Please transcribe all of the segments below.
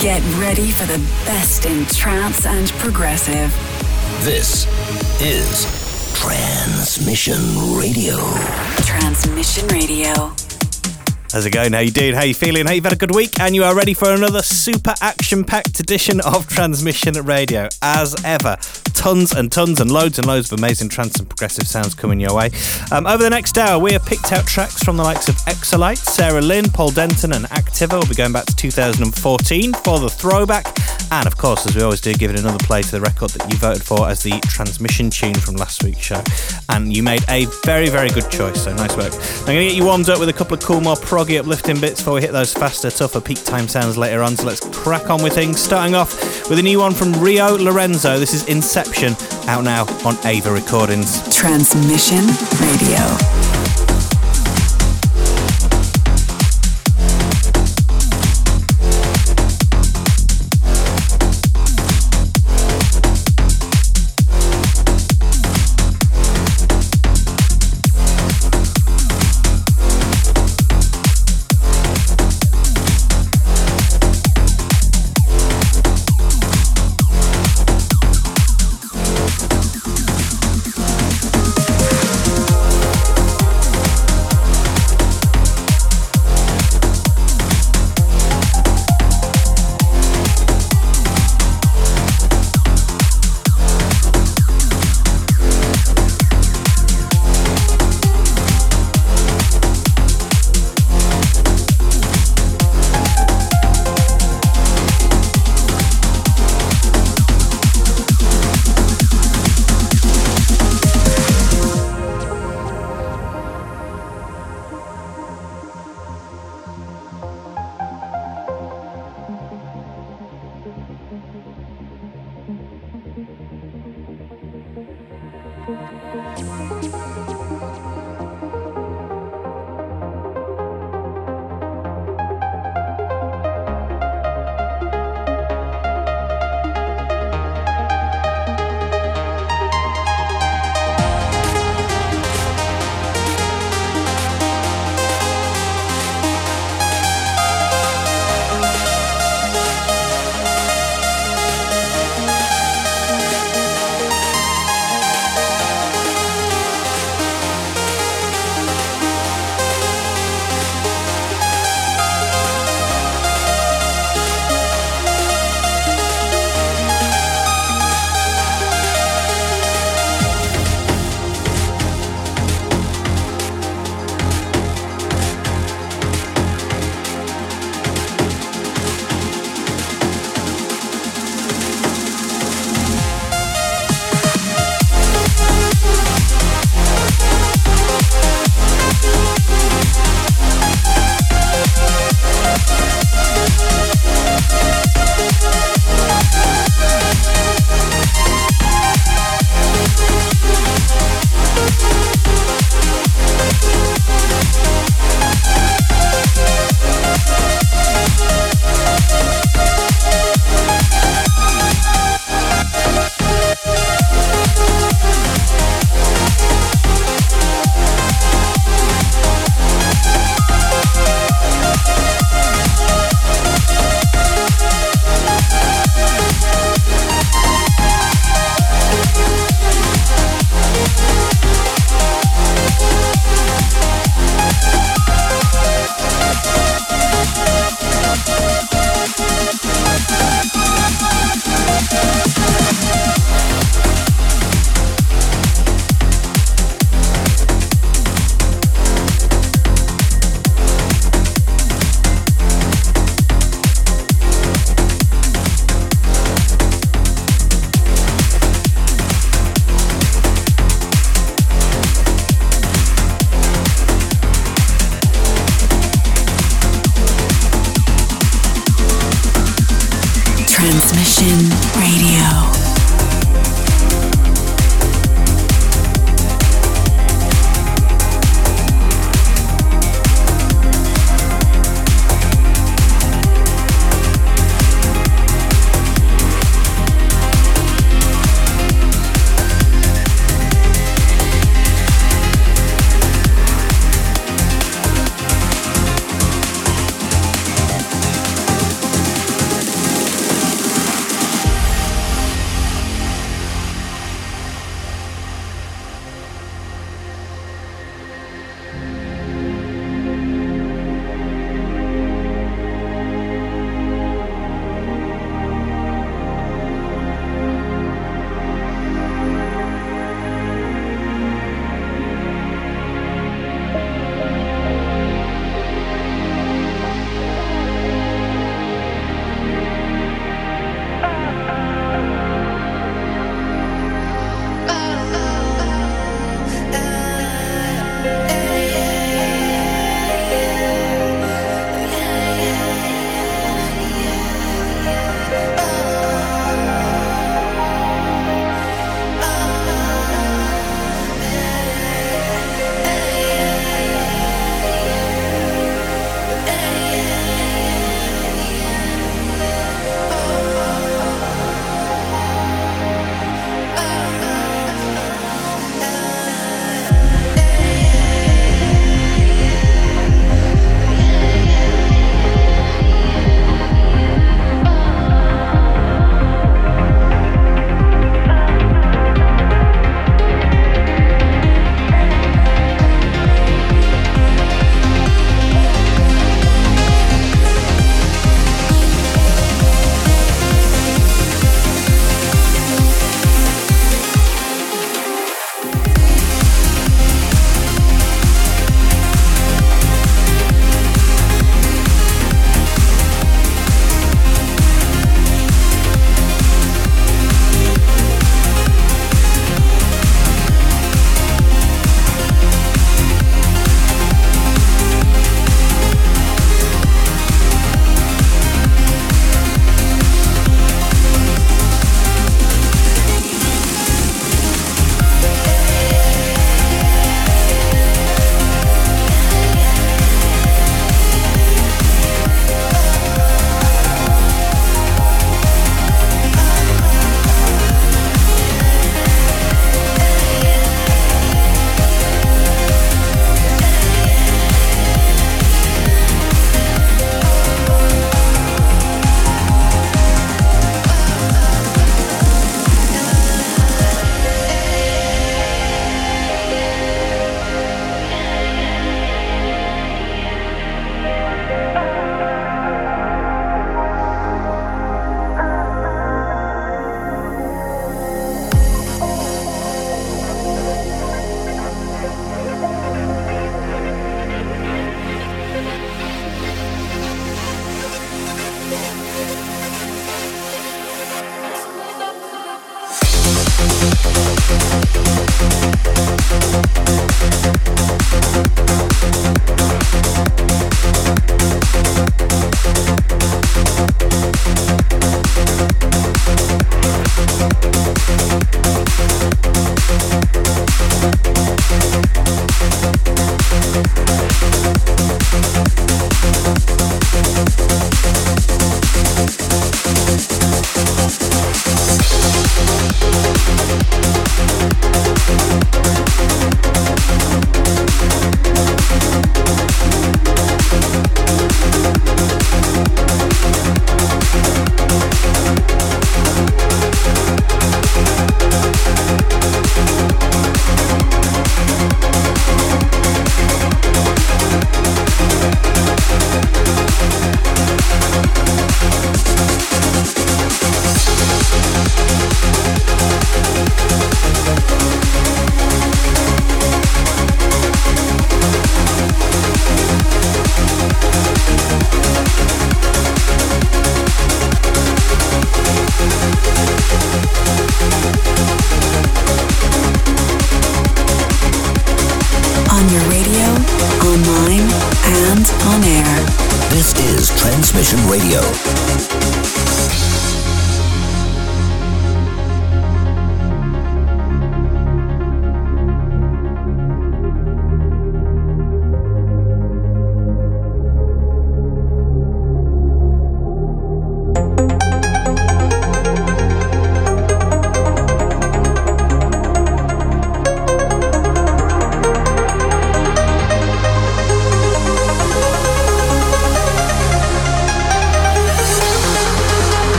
Get ready for the best in trance and progressive. This is Transmission Radio. Transmission Radio. How's it going? How you doing? How you feeling? How you've had a good week? And you are ready for another super action-packed edition of Transmission Radio. As ever, tons and tons and loads and loads of amazing trance and progressive sounds coming your way. Um, over the next hour, we have picked out tracks from the likes of Exolite, Sarah Lynn, Paul Denton, and Activa. We'll be going back to 2014 for the throwback. And of course, as we always do, giving another play to the record that you voted for as the transmission tune from last week's show. And you made a very, very good choice, so nice work. I'm going to get you warmed up with a couple of cool, more proggy, uplifting bits before we hit those faster, tougher peak time sounds later on. So let's crack on with things. Starting off with a new one from Rio Lorenzo. This is Inception, out now on Ava Recordings. Transmission Radio.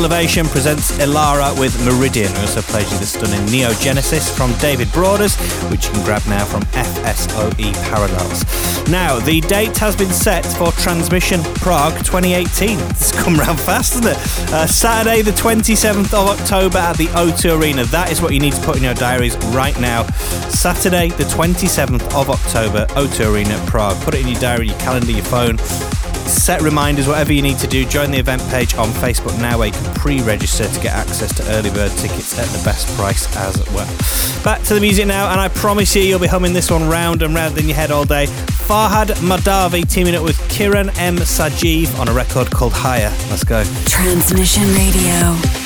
Elevation presents Ilara with Meridian. We also played you the stunning Neo Genesis from David Broaders, which you can grab now from FSOE Parallels. Now, the date has been set for Transmission Prague 2018. It's come round fast, hasn't it? Uh, Saturday, the 27th of October at the O2 Arena. That is what you need to put in your diaries right now. Saturday, the 27th of October, O2 Arena, Prague. Put it in your diary, your calendar, your phone set reminders, whatever you need to do. Join the event page on Facebook now where you can pre register to get access to early bird tickets at the best price as well. Back to the music now, and I promise you, you'll be humming this one round and round in your head all day. Farhad Mahdavi teaming up with Kiran M. Sajeev on a record called Higher. Let's go. Transmission Radio.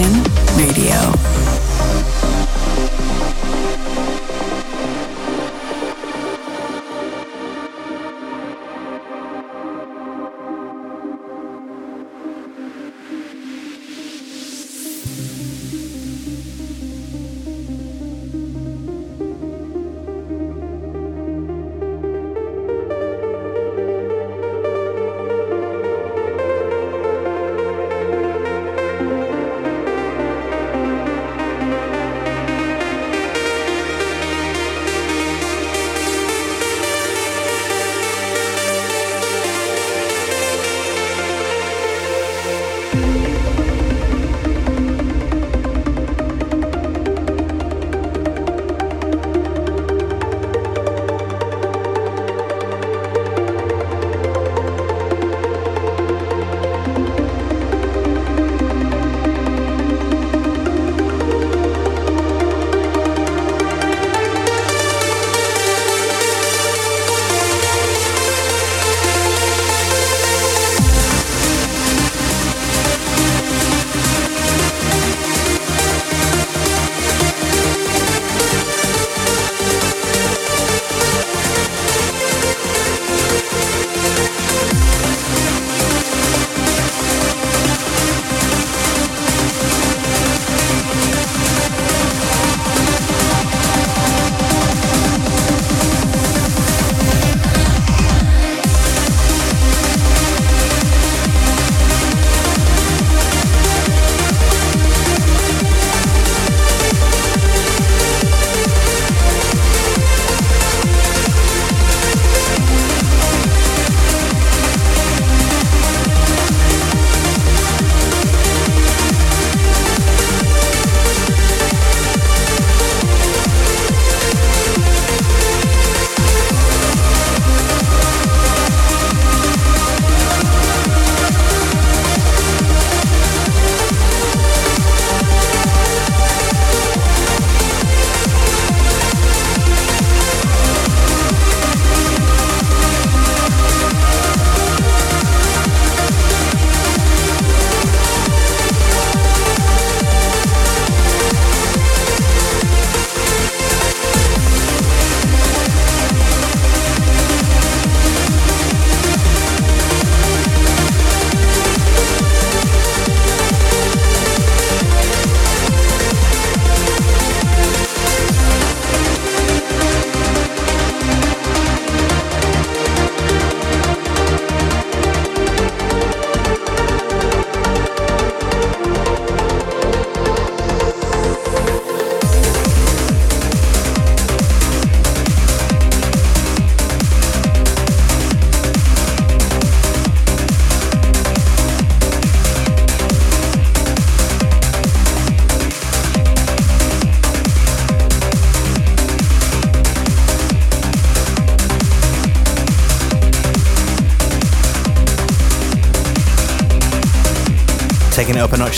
Session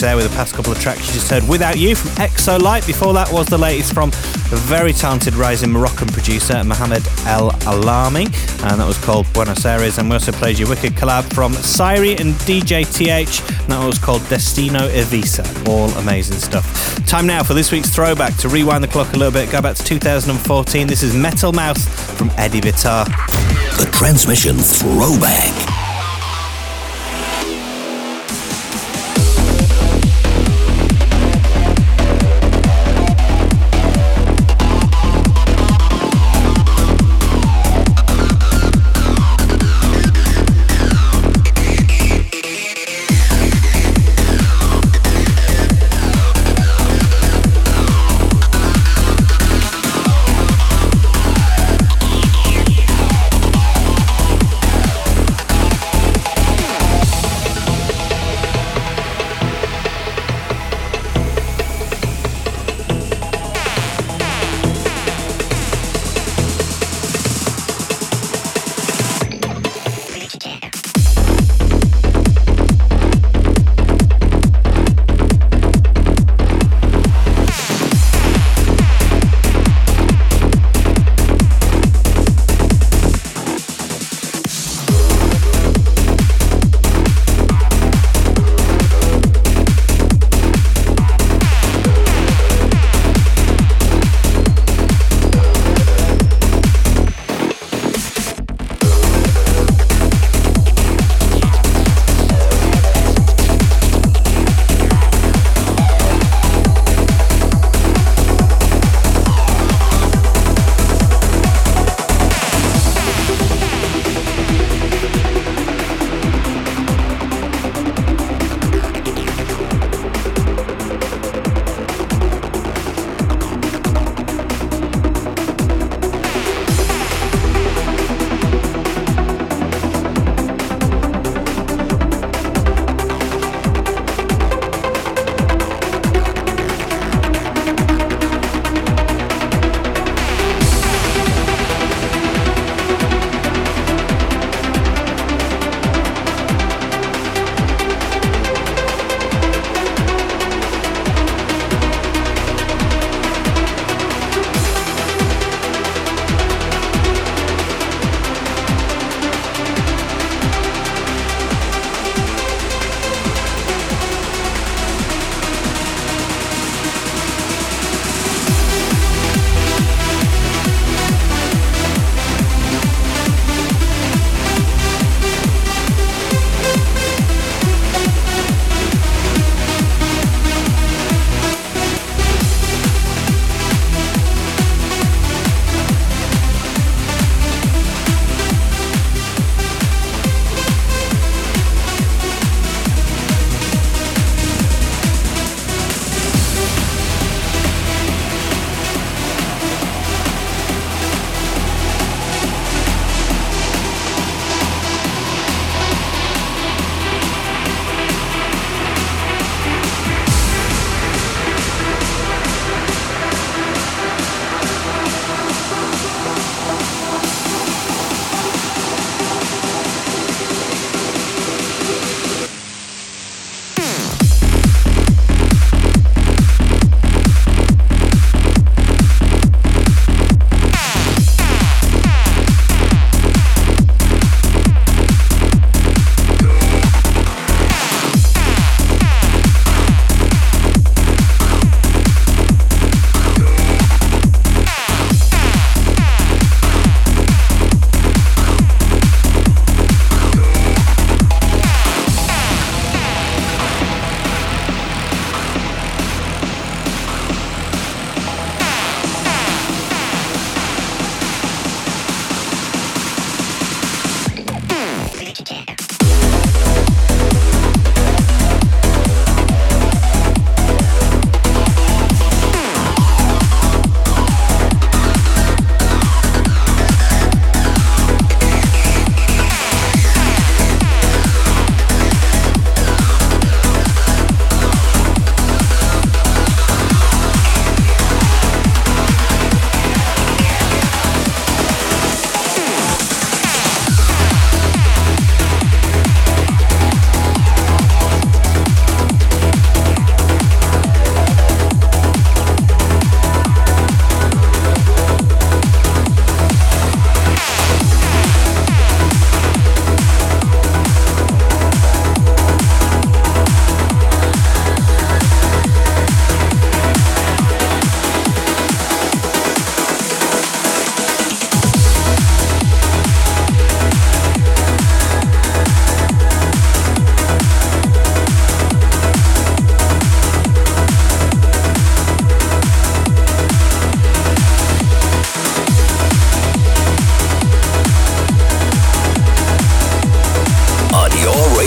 there with the past couple of tracks you just heard. Without You from XO Light. Before that was the latest from the very talented rising Moroccan producer Mohamed El Alami, and that was called Buenos Aires. And we also played your wicked collab from Syri and DJ TH, and that was called Destino Evisa. All amazing stuff. Time now for this week's throwback. To rewind the clock a little bit, go back to 2014. This is Metal Mouth from Eddie Bitar. The Transmission Throwback.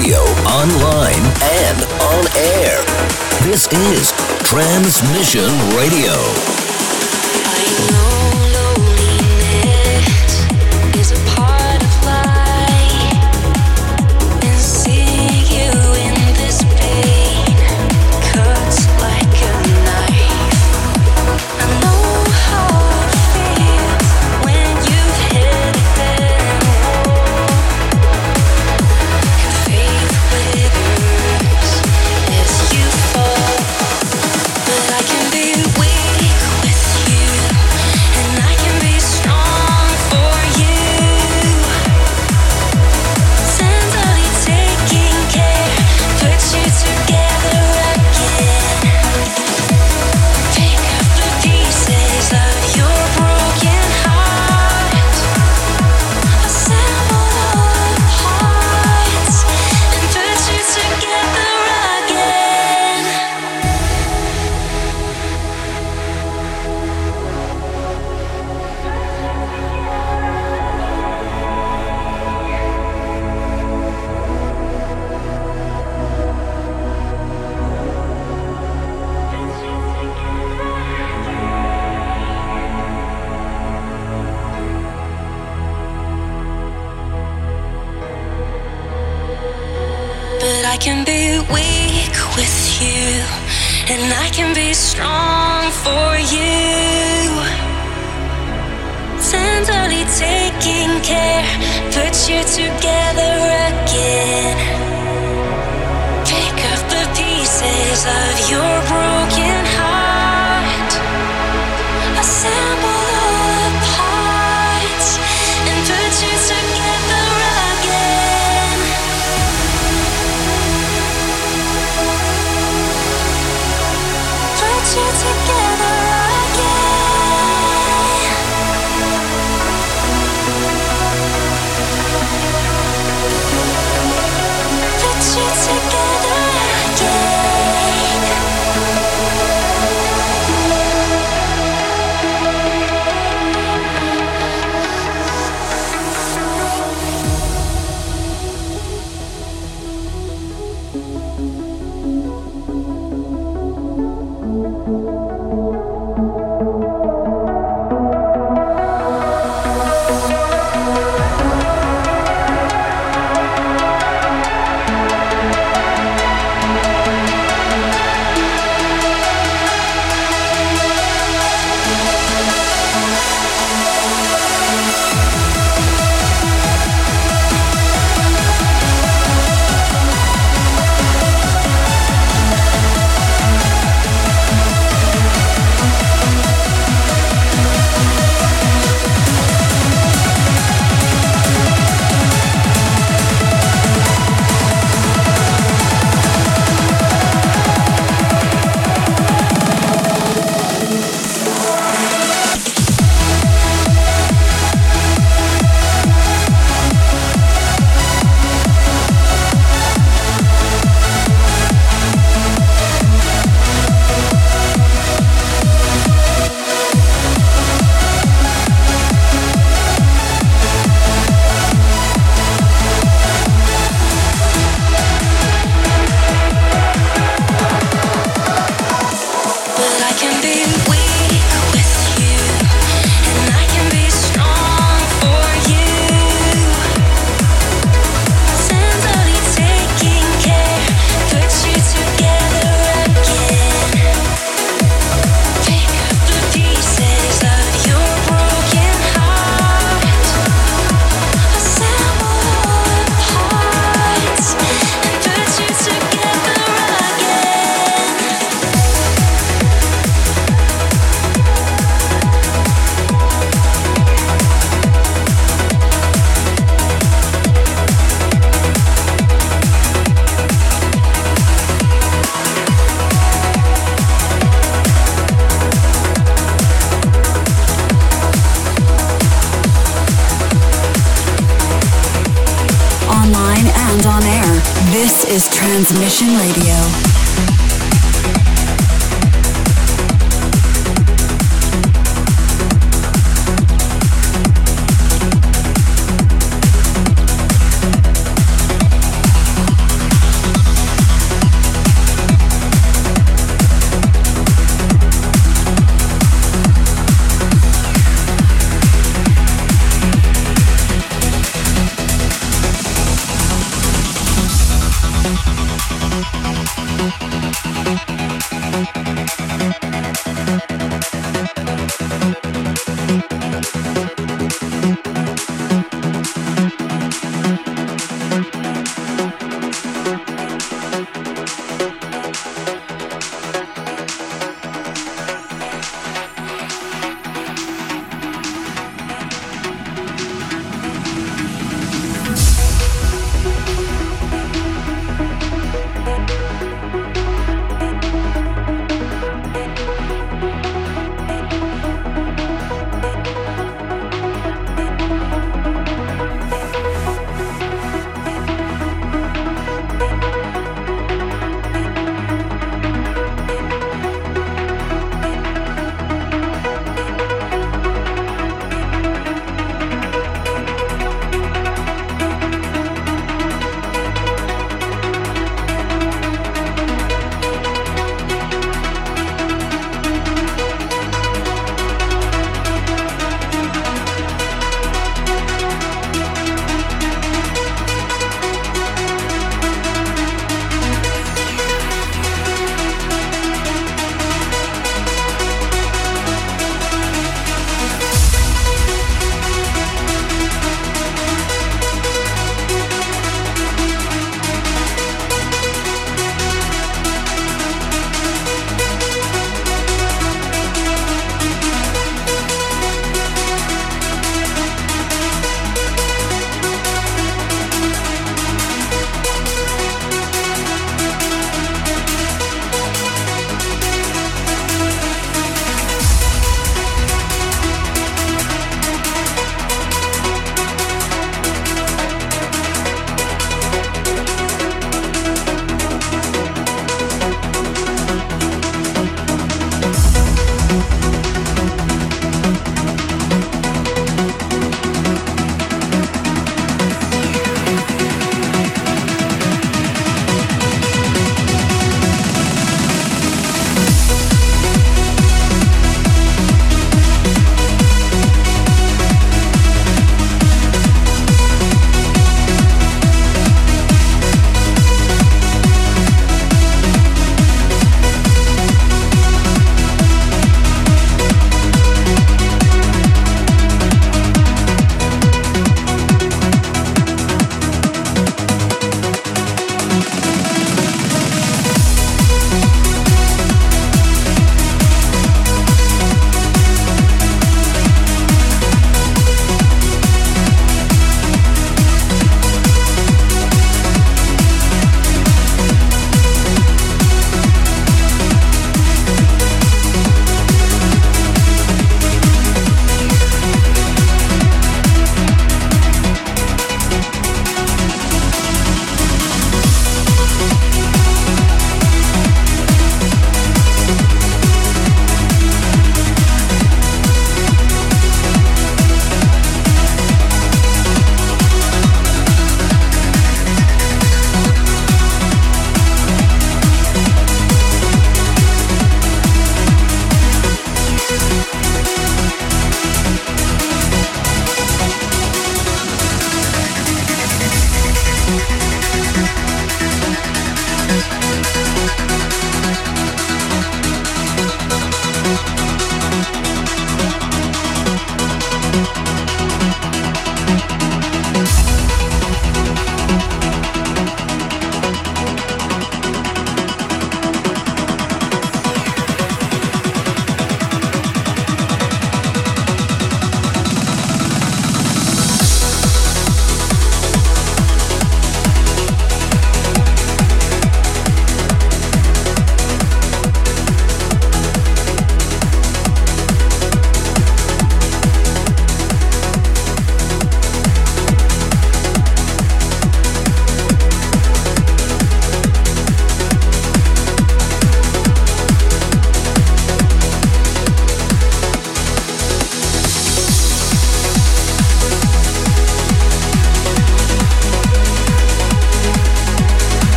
radio, online, and on air. This is Transmission Radio.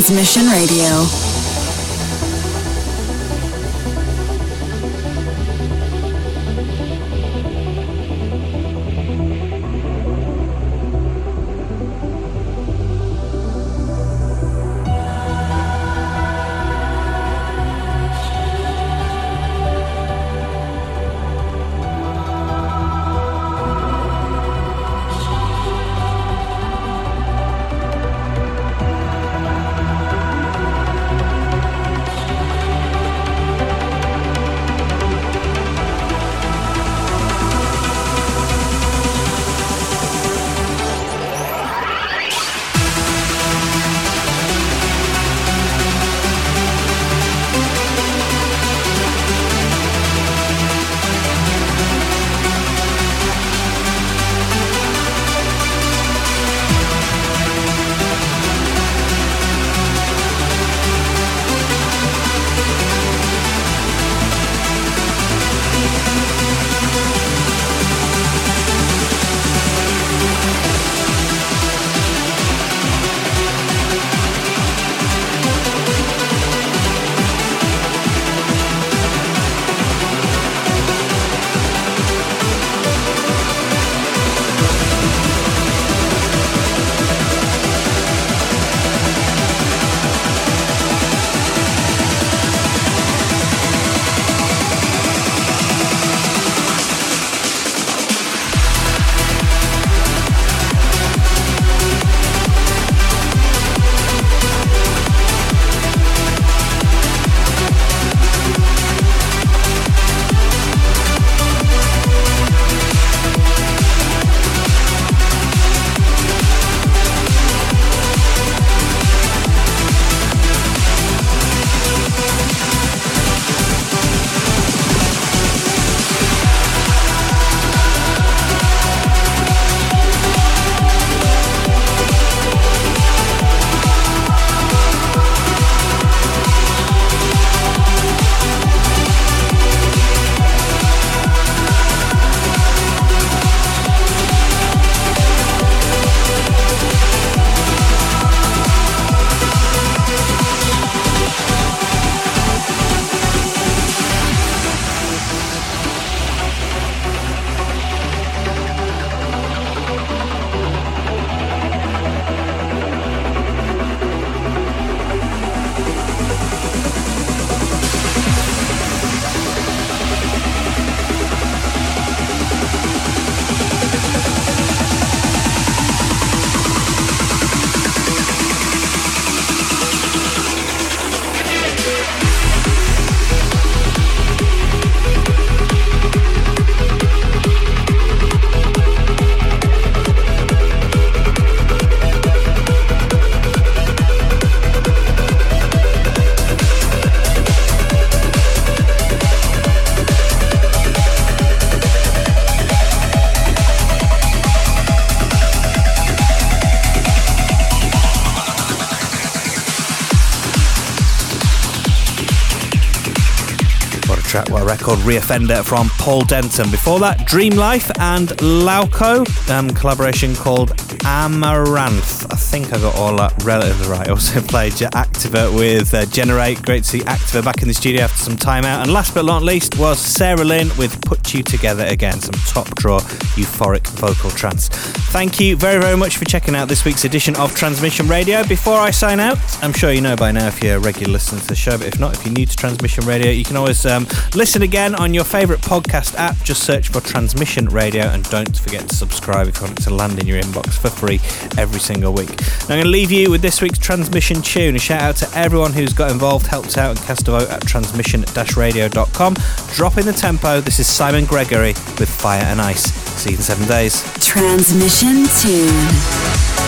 Transmission Radio. Record Reoffender from Paul Denton. Before that, Dream Life and Lauco, um, collaboration called Amaranth. I think I got all that relatively right. I also played Activa with uh, Generate. Great to see Activa back in the studio after some time out. And last but not least was Sarah Lynn with Put You Together Again, some top draw euphoric vocal trance. Thank you very, very much for checking out this week's edition of Transmission Radio. Before I sign out, I'm sure you know by now if you're a regular listener to the show, but if not, if you're new to Transmission Radio, you can always um, listen again on your favourite podcast app. Just search for Transmission Radio and don't forget to subscribe if you want it to land in your inbox for free every single week. Now, I'm going to leave you with this week's transmission tune. A shout out to everyone who's got involved, helped out, and cast a vote at transmission radio.com. Drop in the tempo. This is Simon Gregory with Fire and Ice. See you in seven days. Transmission tune.